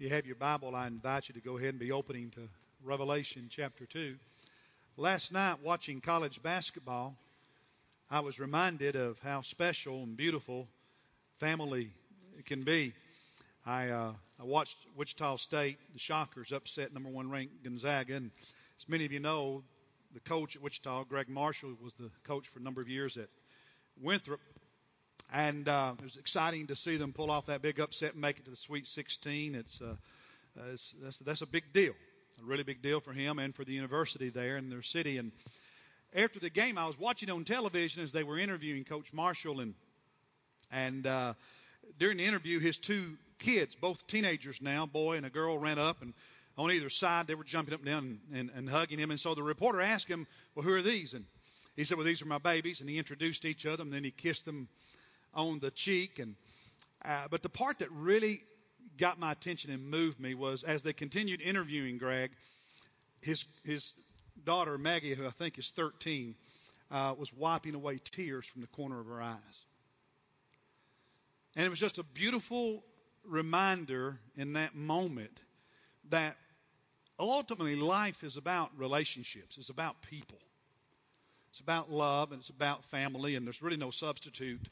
you have your Bible, I invite you to go ahead and be opening to Revelation chapter 2. Last night, watching college basketball, I was reminded of how special and beautiful family can be. I, uh, I watched Wichita State, the Shockers, upset number one ranked Gonzaga. And as many of you know, the coach at Wichita, Gregg Marshall, was the coach for a number of years at Winthrop. And uh, it was exciting to see them pull off that big upset and make it to the Sweet 16. It's, uh, uh, it's that's, that's a big deal, a really big deal for him and for the university there in their city. And after the game, I was watching on television as they were interviewing Coach Marshall, and and uh, during the interview, his two kids, both teenagers now, boy and a girl, ran up and on either side they were jumping up and down and, and, and hugging him. And so the reporter asked him, "Well, who are these?" And he said, "Well, these are my babies." And he introduced each of them. And then he kissed them on the cheek. And uh, but the part that really got my attention and moved me was as they continued interviewing Gregg, his his daughter Maggie, who I think is 13, uh, was wiping away tears from the corner of her eyes. And it was just a beautiful reminder in that moment that ultimately life is about relationships. It's about people. It's about love and it's about family, and there's really no substitute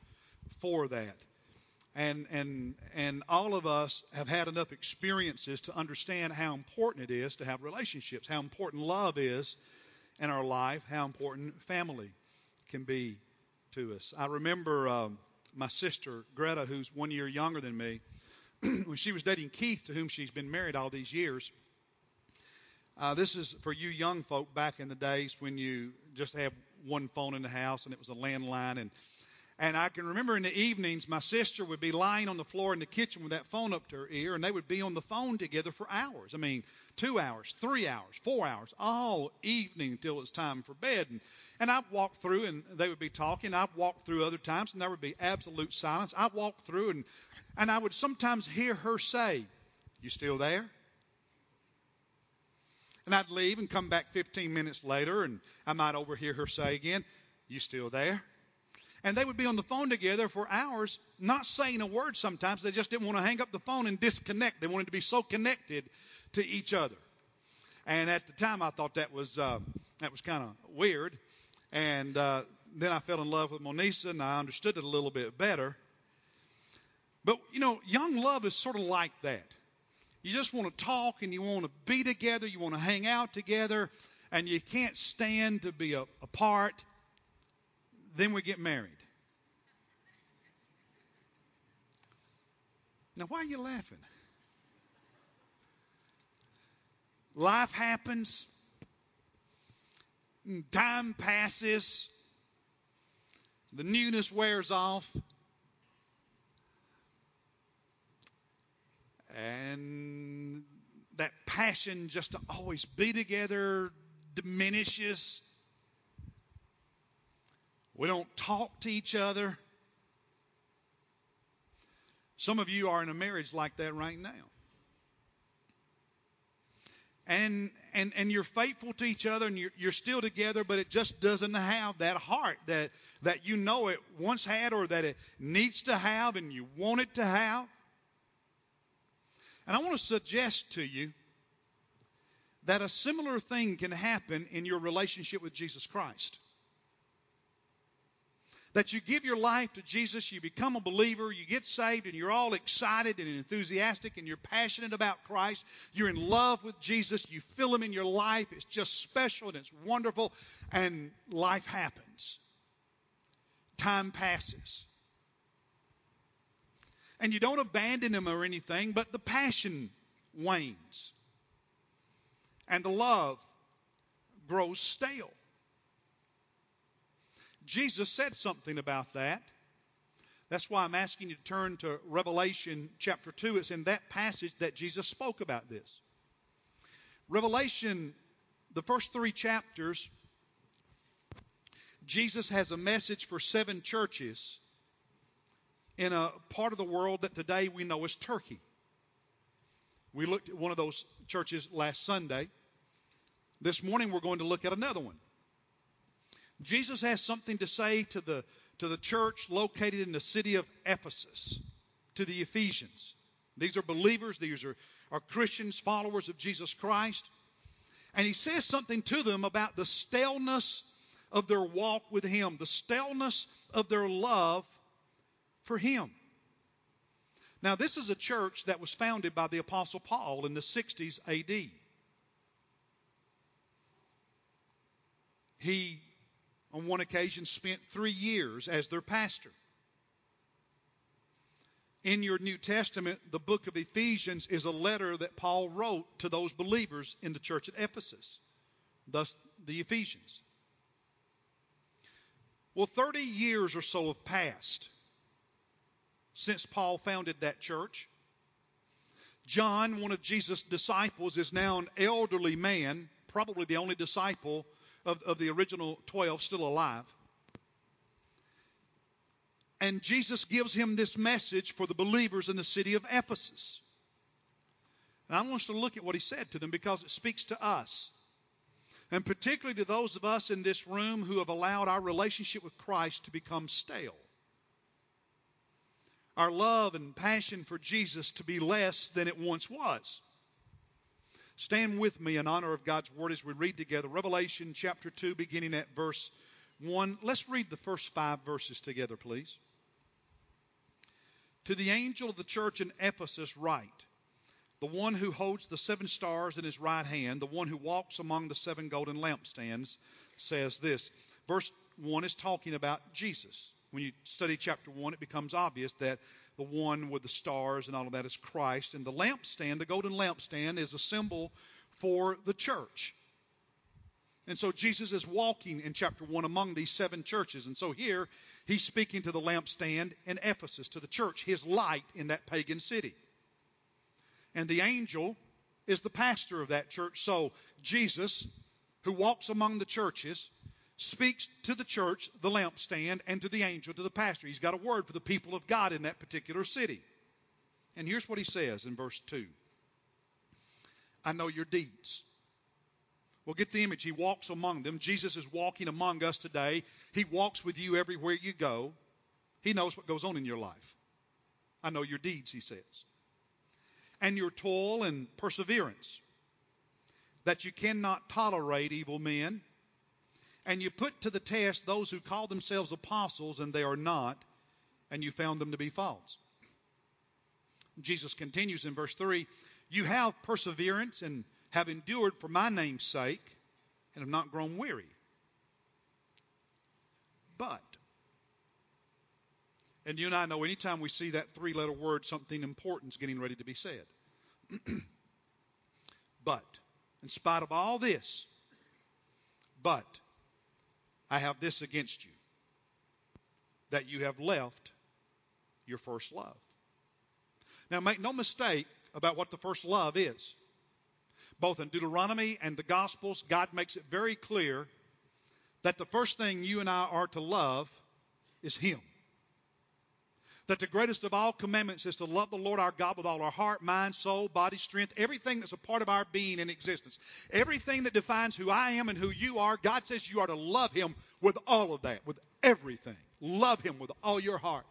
for that. And, and, and all of us have had enough experiences to understand how important it is to have relationships, how important love is in our life, how important family can be to us. I remember um, my sister, Greta, who's one year younger than me, when she was dating Keith, to whom she's been married all these years. Uh, this is for you young folk back in the days when you just had one phone in the house and it was a landline and and I can remember in the evenings, my sister would be lying on the floor in the kitchen with that phone up to her ear, and they would be on the phone together for hours. I mean, two hours, three hours, four hours, all evening until it's time for bed. And, and I'd walk through, and they would be talking. I'd walk through other times, and there would be absolute silence. I'd walk through, and, and I would sometimes hear her say, You still there? And I'd leave and come back 15 minutes later, and I might overhear her say again, You still there? And they would be on the phone together for hours, not saying a word sometimes. They just didn't want to hang up the phone and disconnect. They wanted to be so connected to each other. And at the time, I thought that was, uh, that was kind of weird. And uh, then I fell in love with Monisa, and I understood it a little bit better. But, you know, young love is sort of like that. You just want to talk and you want to be together, you want to hang out together, and you can't stand to be a, apart. Then we get married. Now, why are you laughing? Life happens, time passes, the newness wears off, and that passion just to always be together diminishes. We don't talk to each other. Some of you are in a marriage like that right now. And, and, and you're faithful to each other and you're, you're still together, but it just doesn't have that heart that, that you know it once had or that it needs to have and you want it to have. And I want to suggest to you that a similar thing can happen in your relationship with Jesus Christ that you give your life to Jesus, you become a believer, you get saved, and you're all excited and enthusiastic and you're passionate about Christ. You're in love with Jesus. You feel Him in your life. It's just special and it's wonderful. And life happens. Time passes. And you don't abandon Him or anything, but the passion wanes. And the love grows stale. Jesus said something about that. That's why I'm asking you to turn to Revelation chapter 2. It's in that passage that Jesus spoke about this. Revelation, the first three chapters, Jesus has a message for seven churches in a part of the world that today we know as Turkey. We looked at one of those churches last Sunday. This morning we're going to look at another one. Jesus has something to say to the, to the church located in the city of Ephesus, to the Ephesians. These are believers, these are, are Christians, followers of Jesus Christ. And he says something to them about the staleness of their walk with him, the staleness of their love for him. Now, this is a church that was founded by the Apostle Paul in the 60s AD. He, on one occasion, spent three years as their pastor. In your New Testament, the book of Ephesians is a letter that Paul wrote to those believers in the church at Ephesus, thus the Ephesians. Well, 30 years or so have passed since Paul founded that church. John, one of Jesus' disciples, is now an elderly man, probably the only disciple of, of the original 12 still alive. And Jesus gives him this message for the believers in the city of Ephesus. And I want us to look at what he said to them because it speaks to us. And particularly to those of us in this room who have allowed our relationship with Christ to become stale. Our love and passion for Jesus to be less than it once was. Stand with me in honor of God's Word as we read together Revelation chapter 2, beginning at verse 1. Let's read the first five verses together, please. To the angel of the church in Ephesus, write the one who holds the seven stars in his right hand, the one who walks among the seven golden lampstands, says this. Verse 1 is talking about Jesus. When you study chapter 1, it becomes obvious that the one with the stars and all of that is Christ. And the lampstand, the golden lampstand, is a symbol for the church. And so Jesus is walking in chapter 1 among these seven churches. And so here he's speaking to the lampstand in Ephesus, to the church, his light in that pagan city. And the angel is the pastor of that church. So Jesus, who walks among the churches, speaks to the church, the lampstand, and to the angel, to the pastor. He's got a word for the people of God in that particular city. And here's what he says in verse 2 I know your deeds. Well, get the image. He walks among them. Jesus is walking among us today. He walks with you everywhere you go. He knows what goes on in your life. I know your deeds, he says. And your toil and perseverance, that you cannot tolerate evil men and you put to the test those who call themselves apostles and they are not, and you found them to be false. Jesus continues in verse 3 You have perseverance and have endured for my name's sake and have not grown weary. But, and you and I know anytime we see that three letter word, something important is getting ready to be said. but, in spite of all this, but, I have this against you that you have left your first love. Now, make no mistake about what the first love is. Both in Deuteronomy and the Gospels, God makes it very clear that the first thing you and I are to love is Him that the greatest of all commandments is to love the Lord our God with all our heart, mind, soul, body, strength, everything that's a part of our being and existence. Everything that defines who I am and who you are, God says you are to love Him with all of that, with everything. Love Him with all your heart.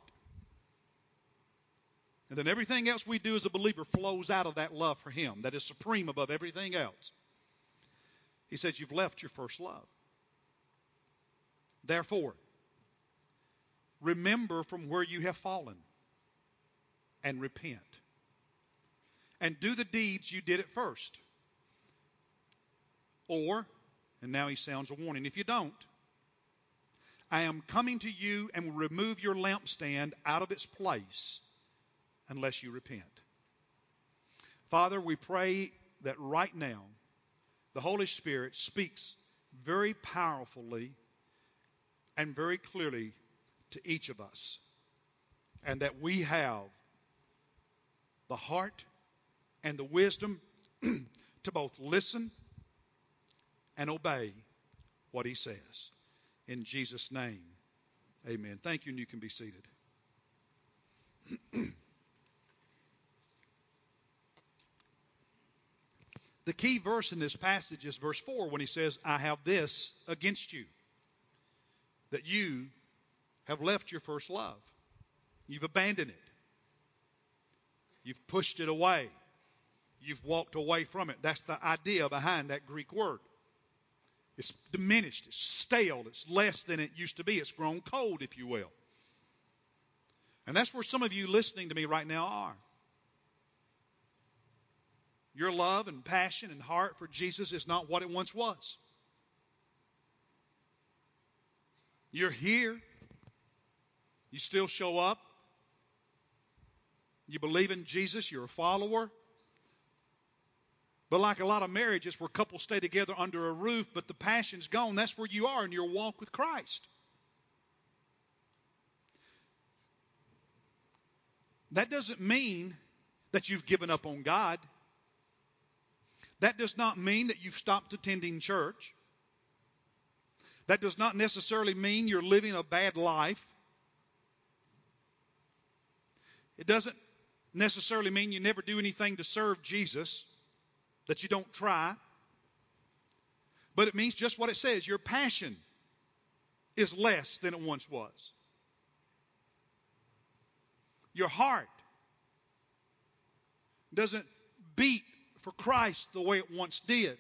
And then everything else we do as a believer flows out of that love for Him that is supreme above everything else. He says, You've left your first love. Therefore, Remember from where you have fallen and repent. And do the deeds you did at first. Or, and now he sounds a warning, if you don't, I am coming to you and will remove your lampstand out of its place unless you repent. Father, we pray that right now the Holy Spirit speaks very powerfully and very clearly to each of us. And that we have the heart and the wisdom to both listen and obey what he says. In Jesus' name, amen. Thank you, and you can be seated. the key verse in this passage is verse 4 when he says, I have this against you, that you have left your first love. You've abandoned it. You've pushed it away. You've walked away from it. That's the idea behind that Greek word. It's diminished, it's stale, it's less than it used to be. It's grown cold, if you will. And that's where some of you listening to me right now are. Your love and passion and heart for Jesus is not what it once was. You're here. You still show up. You believe in Jesus. You're a follower. But like a lot of marriages where couples stay together under a roof, but the passion's gone, that's where you are in your walk with Christ. That doesn't mean that you've given up on God. That does not mean that you've stopped attending church. That does not necessarily mean you're living a bad life. It doesn't necessarily mean you never do anything to serve Jesus, that you don't try. But it means just what it says your passion is less than it once was. Your heart doesn't beat for Christ the way it once did.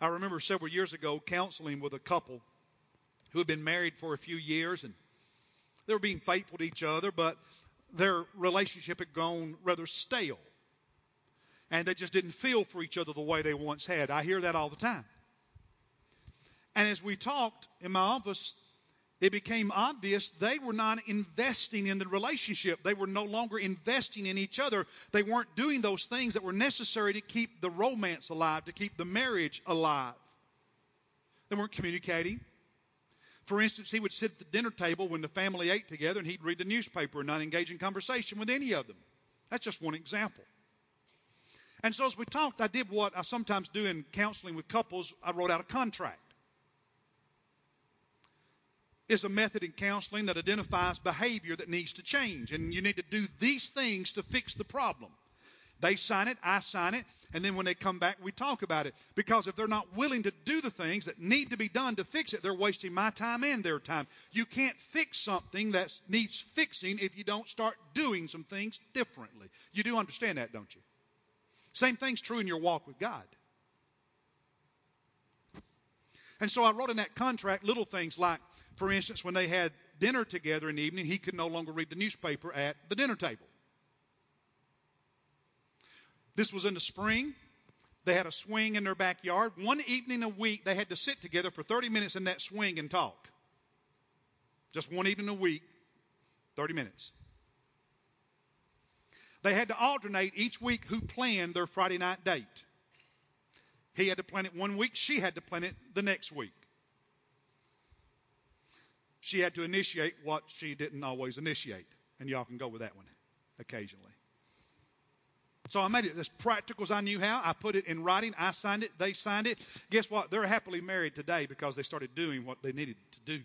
I remember several years ago counseling with a couple who had been married for a few years and they were being faithful to each other, but their relationship had gone rather stale. And they just didn't feel for each other the way they once had. I hear that all the time. And as we talked in my office, it became obvious they were not investing in the relationship. They were no longer investing in each other. They weren't doing those things that were necessary to keep the romance alive, to keep the marriage alive. They weren't communicating. For instance, he would sit at the dinner table when the family ate together and he'd read the newspaper and not engage in conversation with any of them. That's just one example. And so as we talked, I did what I sometimes do in counseling with couples. I wrote out a contract It's a method in counseling that identifies behavior that needs to change. And you need to do these things to fix the problem. They sign it, I sign it, and then when they come back, we talk about it. Because if they're not willing to do the things that need to be done to fix it, they're wasting my time and their time. You can't fix something that needs fixing if you don't start doing some things differently. You do understand that, don't you? Same thing's true in your walk with God. And so I wrote in that contract little things like for instance, when they had dinner together in the evening, he could no longer read the newspaper at the dinner table. This was in the spring. They had a swing in their backyard. One evening a week, they had to sit together for 30 minutes in that swing and talk. Just one evening a week, 30 minutes. They had to alternate each week who planned their Friday night date. He had to plan it one week, she had to plan it the next week she had to initiate what she didn't always initiate. And y'all can go with that one occasionally. So I made it as practical as I knew how. I put it in writing. I signed it. They signed it. Guess what? They're happily married today because they started doing what they needed to do.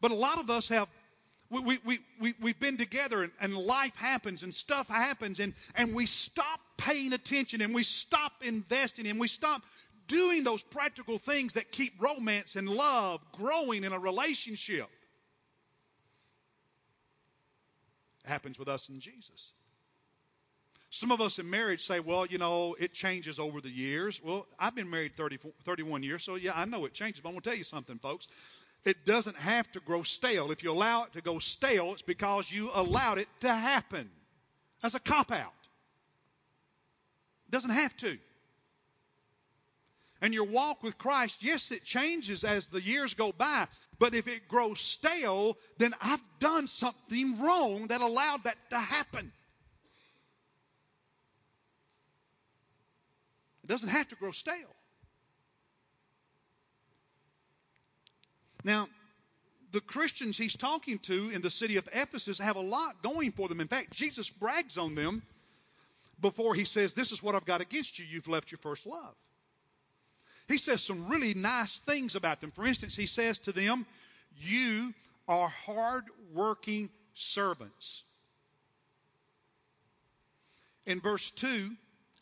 But a lot of us have, we, we, we, we, we've been together and, and life happens and stuff happens and, and we stop paying attention and we stop investing and we stop doing those practical things that keep romance and love growing in a relationship. It happens with us and Jesus. Some of us in marriage say, well, you know, it changes over the years. Well, I've been married 30, 31 years, so yeah, I know it changes. But I'm going to tell you something, folks. It doesn't have to grow stale. If you allow it to go stale, it's because you allowed it to happen. That's a cop out. It doesn't have to. And your walk with Christ, yes, it changes as the years go by, but if it grows stale, then I've done something wrong that allowed that to happen. Doesn't have to grow stale. Now, the Christians he's talking to in the city of Ephesus have a lot going for them. In fact, Jesus brags on them before he says, This is what I've got against you. You've left your first love he says some really nice things about them. For instance, he says to them, You are hard-working servants. In verse 2,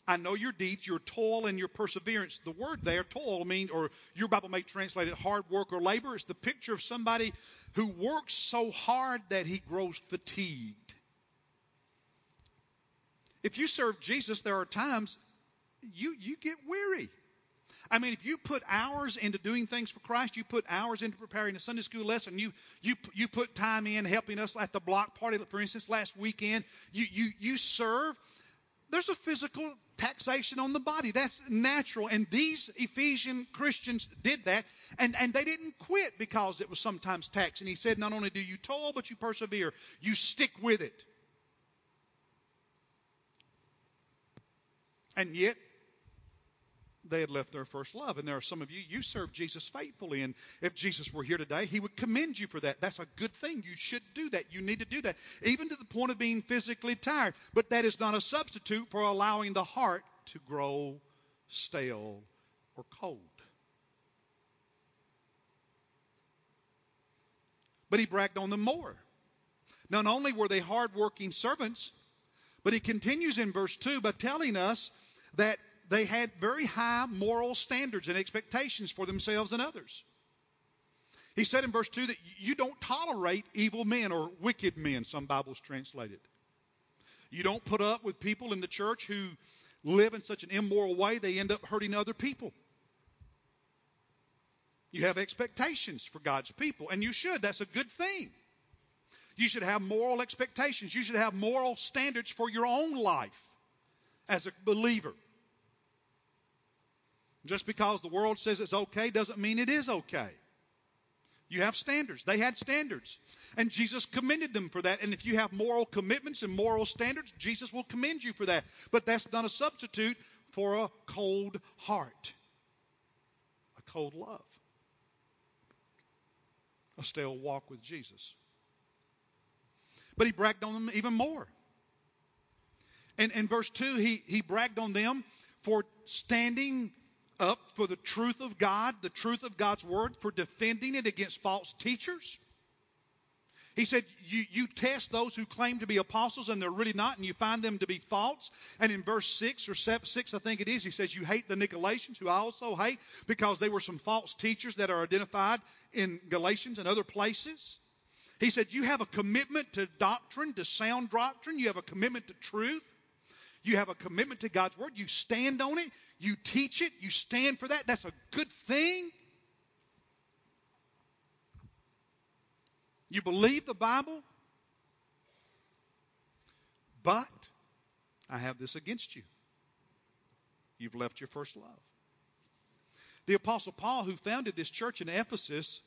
I know your deeds, your toil and your perseverance. The word there, toil, means, or your Bible may translate it hard work or labor. It's the picture of somebody who works so hard that he grows fatigued. If you serve Jesus, there are times you, you get weary. I mean, if you put hours into doing things for Christ, you put hours into preparing a Sunday school lesson, you you you put time in helping us at the block party, for instance, last weekend. You you you serve. There's a physical taxation on the body. That's natural. And these Ephesian Christians did that, and, and they didn't quit because it was sometimes tax. And he said, not only do you toil, but you persevere. You stick with it. And yet, they had left their first love. And there are some of you, you serve Jesus faithfully. And if Jesus were here today, he would commend you for that. That's a good thing. You should do that. You need to do that, even to the point of being physically tired. But that is not a substitute for allowing the heart to grow stale or cold. But he bragged on them more. Not only were they hardworking servants, but he continues in verse 2 by telling us that they had very high moral standards and expectations for themselves and others. He said in verse 2 that you don't tolerate evil men or wicked men, some Bibles translate it. You don't put up with people in the church who live in such an immoral way they end up hurting other people. You have expectations for God's people, and you should. That's a good thing. You should have moral expectations. You should have moral standards for your own life as a believer. Just because the world says it's okay doesn't mean it is okay. You have standards. They had standards. And Jesus commended them for that. And if you have moral commitments and moral standards, Jesus will commend you for that. But that's not a substitute for a cold heart, a cold love, a stale walk with Jesus. But he bragged on them even more. And in verse 2, he, he bragged on them for standing up for the truth of God, the truth of God's word, for defending it against false teachers. He said, you, you test those who claim to be apostles and they're really not, and you find them to be false. And in verse 6 or 7, 6, I think it is, he says, You hate the Nicolaitans, who I also hate, because they were some false teachers that are identified in Galatians and other places. He said, You have a commitment to doctrine, to sound doctrine. You have a commitment to truth. You have a commitment to God's Word. You stand on it. You teach it. You stand for that. That's a good thing. You believe the Bible. But I have this against you. You've left your first love. The Apostle Paul, who founded this church in Ephesus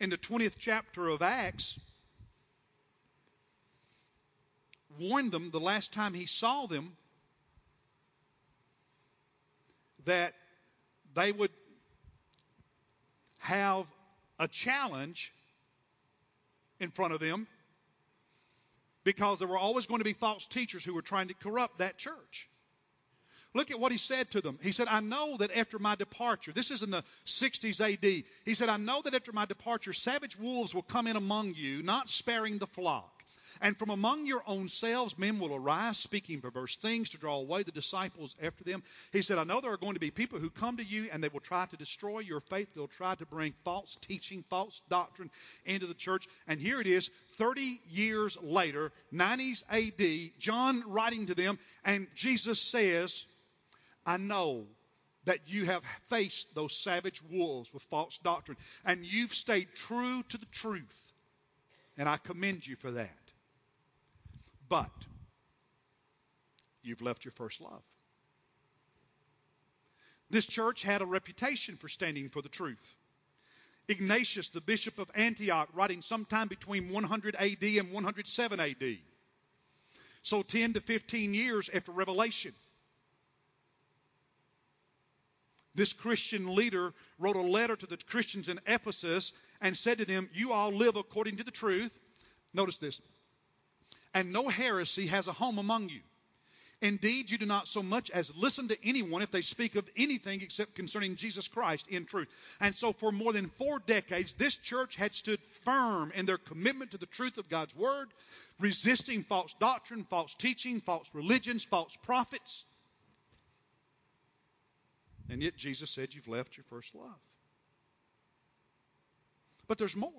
in the 20th chapter of Acts, warned them the last time he saw them that they would have a challenge in front of them because there were always going to be false teachers who were trying to corrupt that church. Look at what he said to them. He said, I know that after my departure, this is in the 60s AD, he said, I know that after my departure, savage wolves will come in among you, not sparing the flock. And from among your own selves, men will arise, speaking perverse things to draw away the disciples after them. He said, I know there are going to be people who come to you and they will try to destroy your faith. They'll try to bring false teaching, false doctrine into the church. And here it is, 30 years later, 90s AD, John writing to them, and Jesus says, I know that you have faced those savage wolves with false doctrine, and you've stayed true to the truth. And I commend you for that. But you've left your first love. This church had a reputation for standing for the truth. Ignatius, the bishop of Antioch, writing sometime between 100 AD and 107 AD. So 10 to 15 years after Revelation. This Christian leader wrote a letter to the Christians in Ephesus and said to them, You all live according to the truth. Notice this and no heresy has a home among you. Indeed, you do not so much as listen to anyone if they speak of anything except concerning Jesus Christ in truth. And so, for more than four decades, this church had stood firm in their commitment to the truth of God's Word, resisting false doctrine, false teaching, false religions, false prophets. And yet Jesus said you've left your first love. But there's more.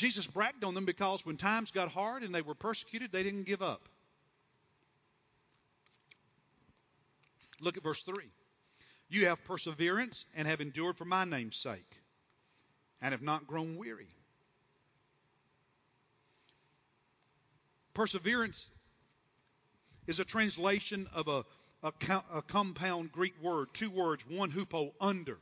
Jesus bragged on them because when times got hard and they were persecuted, they didn't give up. Look at verse 3. You have perseverance and have endured for my name's sake, and have not grown weary. Perseverance is a translation of a, a, a, compound Greek word, two words, one hupo, under,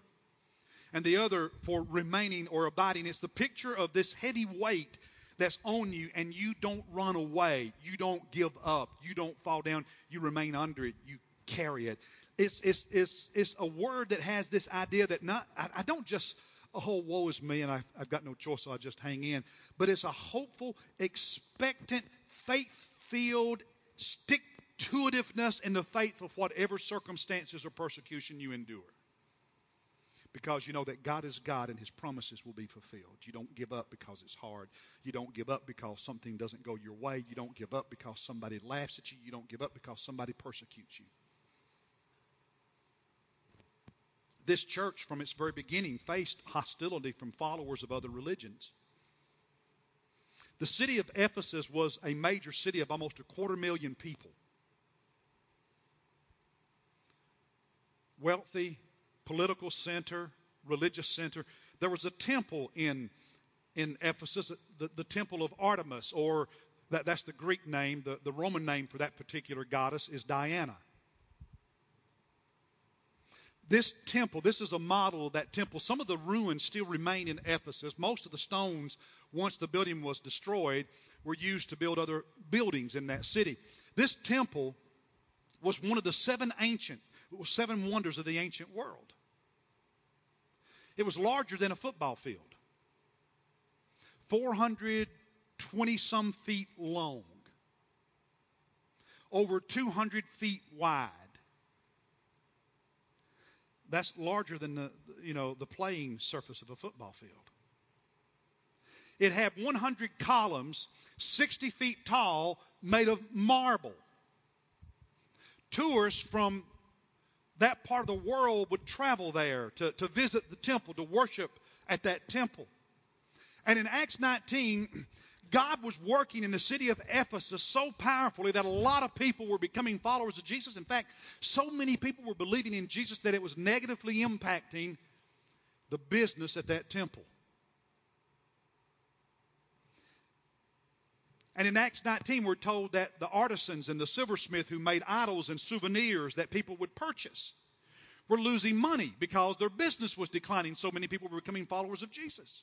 and the other for remaining or abiding. It's the picture of this heavy weight that's on you, and you don't run away. You don't give up. You don't fall down. You remain under it. You carry it. It's, it's, it's, it's a word that has this idea that not, I, I don't just, oh, woe is me, and I've, I've got no choice, so I just hang in. But it's a hopeful, expectant, faith filled, stick to itiveness in the faith of whatever circumstances or persecution you endure. Because you know that God is God and His promises will be fulfilled. You don't give up because it's hard. You don't give up because something doesn't go your way. You don't give up because somebody laughs at you. You don't give up because somebody persecutes you. This church, from its very beginning, faced hostility from followers of other religions. The city of Ephesus was a major city of almost a quarter million people. Wealthy, political center, religious center. There was a temple in, in Ephesus, the, the temple of Artemis, or that, that's the Greek name. The, the Roman name for that particular goddess is Diana. This temple, this is a model of that temple. Some of the ruins still remain in Ephesus. Most of the stones, once the building was destroyed, were used to build other buildings in that city. This temple was one of the seven ancient, seven wonders of the ancient world. It was larger than a football field, 420 some feet long, over 200 feet wide that's larger than the, you know, the playing surface of a football field. It had 100 columns, 60 feet tall, made of marble. Tourists from that part of the world would travel there to, to visit the temple, to worship at that temple. And in Acts 19, God was working in the city of Ephesus so powerfully that a lot of people were becoming followers of Jesus. In fact, so many people were believing in Jesus that it was negatively impacting the business at that temple. And in Acts 19, we're told that the artisans and the silversmith who made idols and souvenirs that people would purchase were losing money because their business was declining. So many people were becoming followers of Jesus.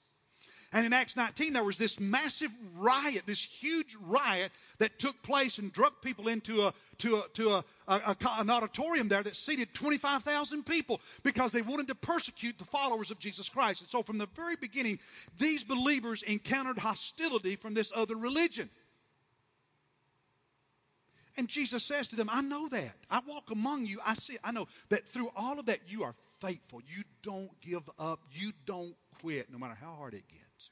And in Acts 19, there was this massive riot, this huge riot that took place and drug people into a, to, a, to a, a, an auditorium there that seated 25,000 people because they wanted to persecute the followers of Jesus Christ. And so from the very beginning, these believers encountered hostility from this other religion. And Jesus says to them, I know that. I walk among you. I see, I know that through all of that, you are faithful. You don't give up. You don't quit, no matter how hard it gets.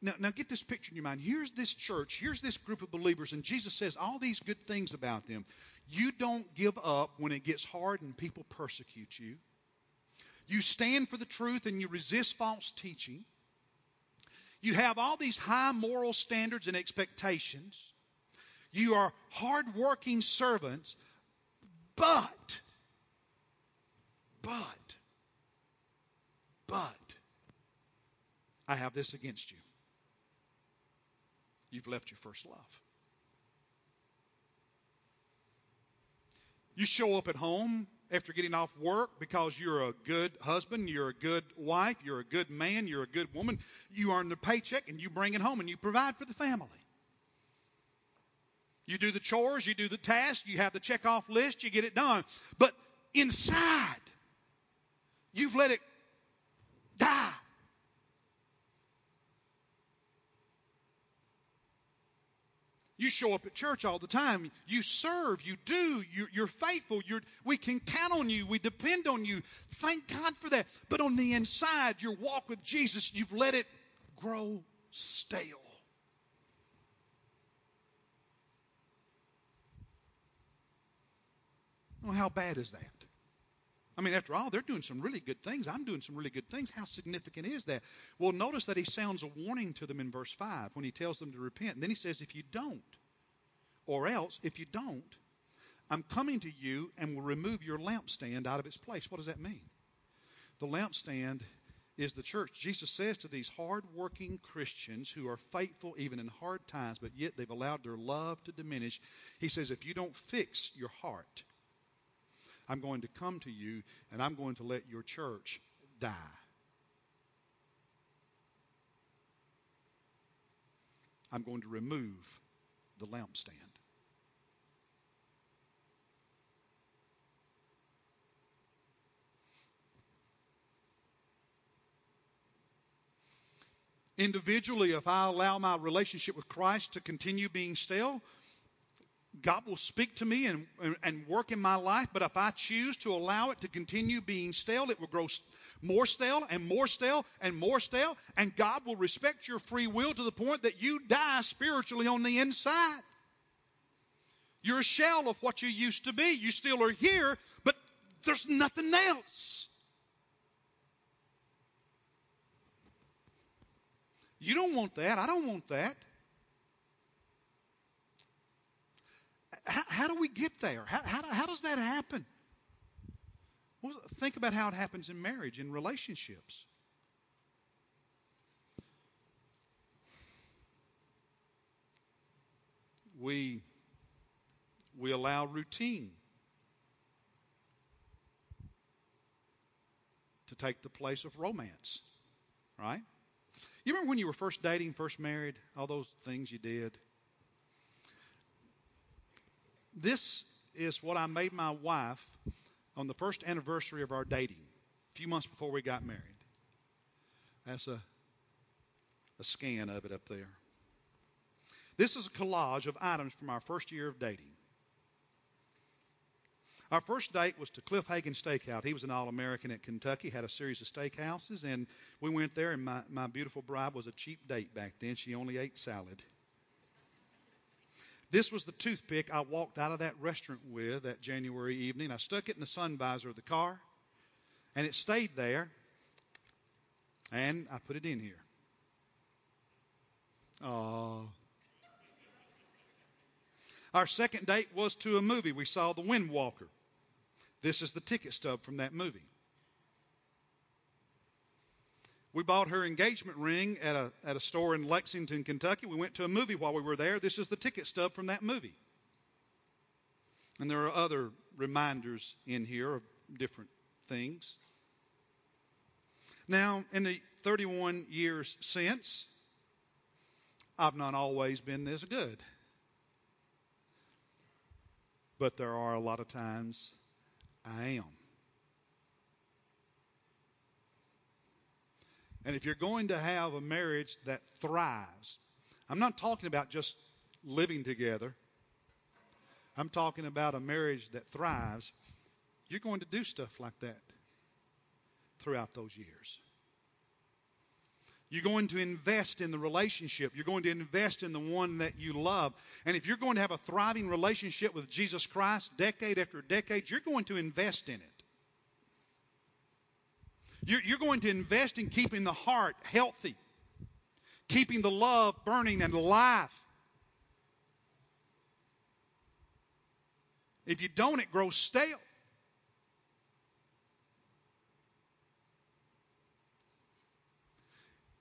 Now, now get this picture in your mind. Here's this church, here's this group of believers, and Jesus says all these good things about them. You don't give up when it gets hard and people persecute you. You stand for the truth and you resist false teaching. You have all these high moral standards and expectations. You are hardworking servants, but, but, but, I have this against you you've left your first love. You show up at home after getting off work because you're a good husband, you're a good wife, you're a good man, you're a good woman. You earn the paycheck and you bring it home and you provide for the family. You do the chores, you do the tasks, you have the check off list, you get it done. But inside, you've let it die. You show up at church all the time. You serve. You do. You're, you're faithful. You're, we can count on you. We depend on you. Thank God for that. But on the inside, your walk with Jesus, you've let it grow stale. Well, how bad is that? I mean, after all, they're doing some really good things. I'm doing some really good things. How significant is that? Well, notice that he sounds a warning to them in verse 5 when he tells them to repent. And then he says, if you don't, or else, if you don't, I'm coming to you and will remove your lampstand out of its place. What does that mean? The lampstand is the church. Jesus says to these hard-working Christians who are faithful even in hard times, but yet they've allowed their love to diminish. He says, if you don't fix your heart, I'm going to come to you and I'm going to let your church die. I'm going to remove the lampstand. Individually, if I allow my relationship with Christ to continue being stale, God will speak to me and, and, work in my life, but if I choose to allow it to continue being stale, it will grow more stale and more stale and more stale, and God will respect your free will to the point that you die spiritually on the inside. You're a shell of what you used to be. You still are here, but there's nothing else. You don't want that. I don't want that. How, how do we get there? How, how, how does that happen? Well, think about how it happens in marriage, in relationships. We, we allow routine to take the place of romance, right? You remember when you were first dating, first married, all those things you did? This is what I made my wife on the first anniversary of our dating, a few months before we got married. That's a, a scan of it up there. This is a collage of items from our first year of dating. Our first date was to Cliff Hagan Steakhouse. He was an All American at Kentucky, had a series of steakhouses, and we went there, and my, my beautiful bride was a cheap date back then. She only ate salad. This was the toothpick I walked out of that restaurant with that January evening. I stuck it in the sun visor of the car, and it stayed there, and I put it in here. Oh. Our second date was to a movie. We saw The Windwalker. This is the ticket stub from that movie. We bought her engagement ring at a, at a store in Lexington, Kentucky. We went to a movie while we were there. This is the ticket stub from that movie. And there are other reminders in here of different things. Now, in the 31 years since, I've not always been this good. But there are a lot of times I am. And if you're going to have a marriage that thrives, I'm not talking about just living together. I'm talking about a marriage that thrives. You're going to do stuff like that throughout those years. You're going to invest in the relationship. You're going to invest in the one that you love. And if you're going to have a thriving relationship with Jesus Christ decade after decade, you're going to invest in it. You're, you're going to invest in keeping the heart healthy, keeping the love burning and alive. If you don't, it grows stale.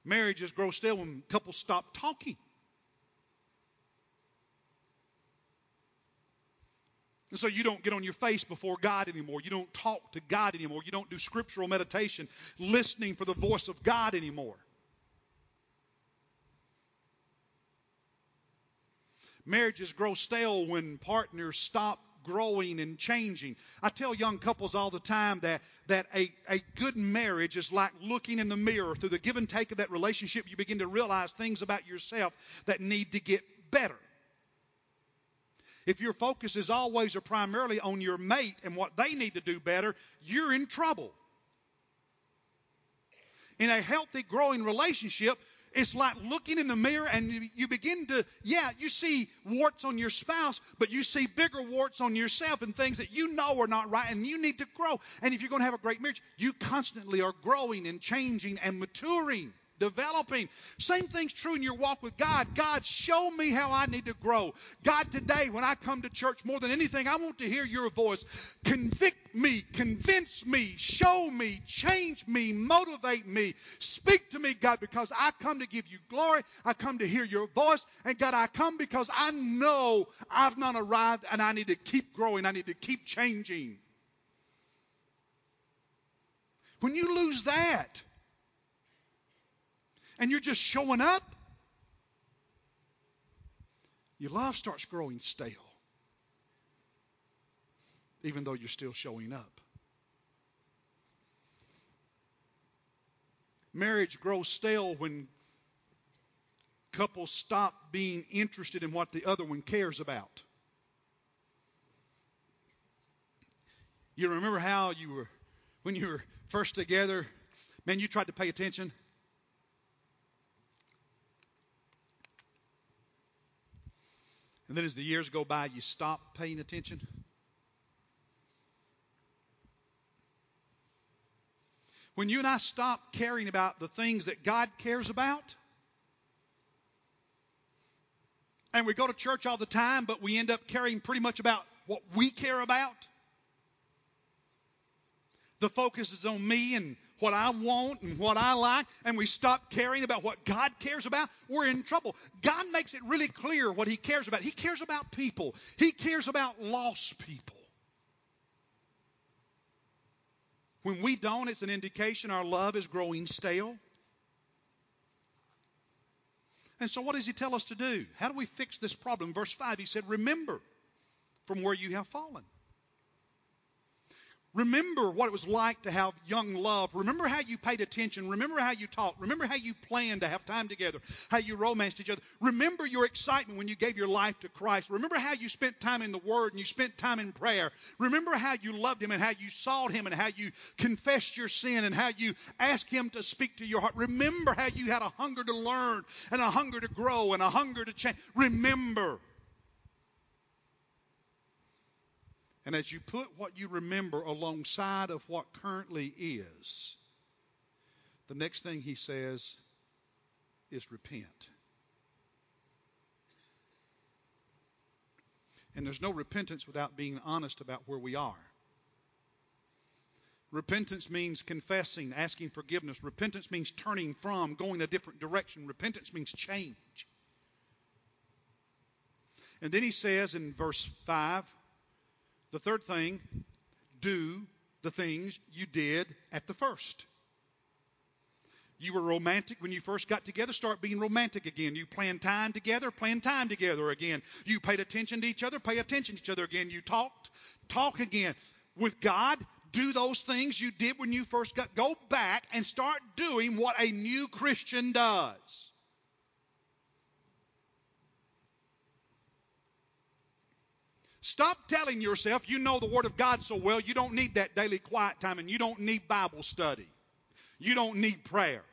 Marriages grow stale when couples stop talking. And so you don't get on your face before God anymore. You don't talk to God anymore. You don't do scriptural meditation, listening for the voice of God anymore. Marriages grow stale when partners stop growing and changing. I tell young couples all the time that, that a, a good marriage is like looking in the mirror. Through the give and take of that relationship, you begin to realize things about yourself that need to get better. If your focus is always or primarily on your mate and what they need to do better, you're in trouble. In a healthy, growing relationship, it's like looking in the mirror and you, begin to, yeah, you see warts on your spouse, but you see bigger warts on yourself and things that you know are not right and you need to grow. And if you're going to have a great marriage, you constantly are growing and changing and maturing developing. Same thing's true in your walk with God. God, show me how I need to grow. God, today when I come to church, more than anything, I want to hear your voice. Convict me, convince me, show me, change me, motivate me. Speak to me, God, because I come to give you glory. I come to hear your voice. And God, I come because I know I've not arrived and I need to keep growing. I need to keep changing. When you lose that, and you're just showing up, your life starts growing stale, even though you're still showing up. Marriage grows stale when couples stop being interested in what the other one cares about. You remember how you were, when you were first together, man, you tried to pay attention. And then as the years go by, you stop paying attention. When you and I stop caring about the things that God cares about, and we go to church all the time, but we end up caring pretty much about what we care about. The focus is on me and what I want and what I like, and we stop caring about what God cares about, we're in trouble. God makes it really clear what He cares about. He cares about people, He cares about lost people. When we don't, it's an indication our love is growing stale. And so, what does he tell us to do? How do we fix this problem? Verse 5, he said, Remember from where you have fallen. Remember what it was like to have young love. Remember how you paid attention. Remember how you talked. Remember how you planned to have time together. How you romanced each other. Remember your excitement when you gave your life to Christ. Remember how you spent time in the Word and you spent time in prayer. Remember how you loved Him and how you sought Him and how you confessed your sin and how you asked Him to speak to your heart. Remember how you had a hunger to learn and a hunger to grow and a hunger to change. Remember. And as you put what you remember alongside of what currently is, the next thing he says is repent. And there's no repentance without being honest about where we are. Repentance means confessing, asking forgiveness. Repentance means turning from, going a different direction. Repentance means change. And then he says in verse 5 the third thing, do the things you did at the first. You were romantic when you first got together, start being romantic again. You planned time together, plan time together again. You paid attention to each other, pay attention to each other again. You talked, talk again. With God, do those things you did when you first got. Go back and start doing what a new Christian does. Stop telling yourself you know the Word of God so well you don't need that daily quiet time and you don't need Bible study. You don't need prayer.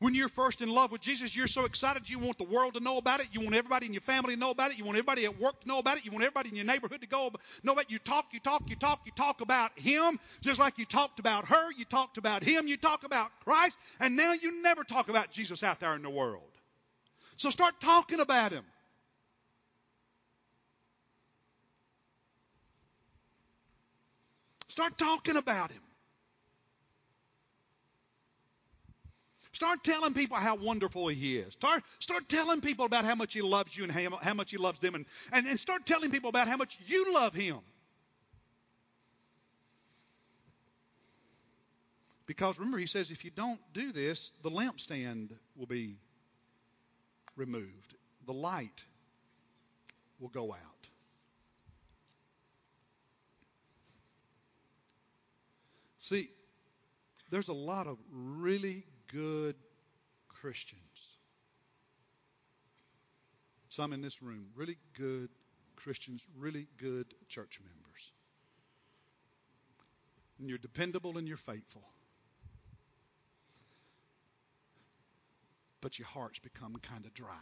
When you're first in love with Jesus, you're so excited you want the world to know about it. You want everybody in your family to know about it. You want everybody at work to know about it. You want everybody in your neighborhood to go know about it. You talk, you talk, you talk, you talk about Him just like you talked about her. You talked about Him. You talk about Christ. And now you never talk about Jesus out there in the world. So start talking about him. Start talking about him. Start telling people how wonderful he is. Start, start telling people about how much he loves you and how, how much he loves them. And, and, and start telling people about how much you love him. Because remember, he says if you don't do this, the lampstand will be removed the light will go out. See, there's a lot of really good Christians. Some in this room, really good Christians, really good church members. and you're dependable and you're faithful. But your heart's become kind of dry.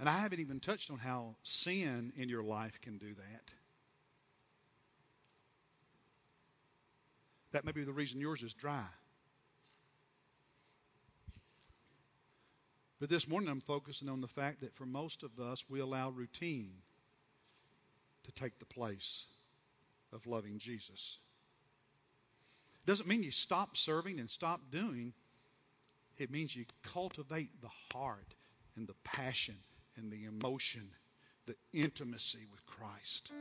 And I haven't even touched on how sin in your life can do that. That may be the reason yours is dry. But this morning I'm focusing on the fact that for most of us, we allow routine to take the place of loving Jesus. It doesn't mean you stop serving and stop doing. It means you cultivate the heart and the passion and the emotion, the intimacy with Christ.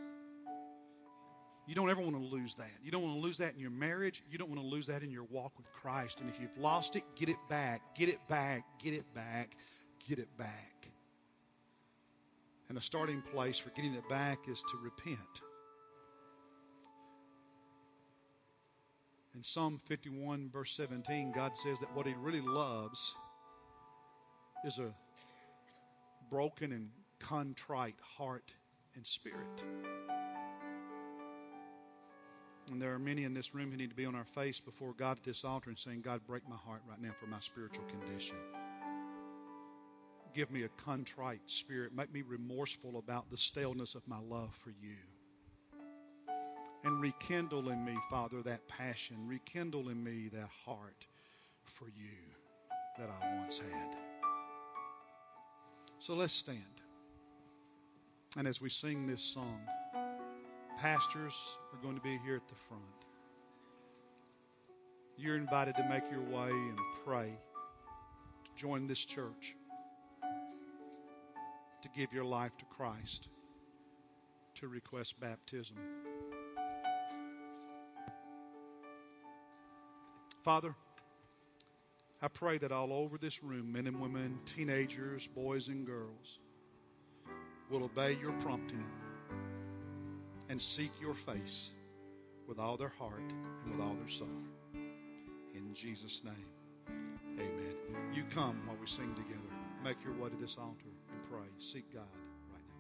You don't ever want to lose that. You don't want to lose that in your marriage. You don't want to lose that in your walk with Christ. And if you've lost it, get it back. Get it back. Get it back. Get it back. And a starting place for getting it back is to repent. In Psalm 51, verse 17, God says that what He really loves is a broken and contrite heart and spirit. And there are many in this room who need to be on our face before God at this altar and saying, God, break my heart right now for my spiritual condition. Give me a contrite spirit. Make me remorseful about the staleness of my love for you. And rekindle in me, Father, that passion. Rekindle in me that heart for you that I once had. So let's stand. And as we sing this song, pastors are going to be here at the front. You're invited to make your way and pray, to join this church, to give your life to Christ, to request baptism. Father, I pray that all over this room, men and women, teenagers, boys and girls, will obey your prompting and seek your face with all their heart and with all their soul. In Jesus' name, amen. You come while we sing together. Make your way to this altar and pray. Seek God.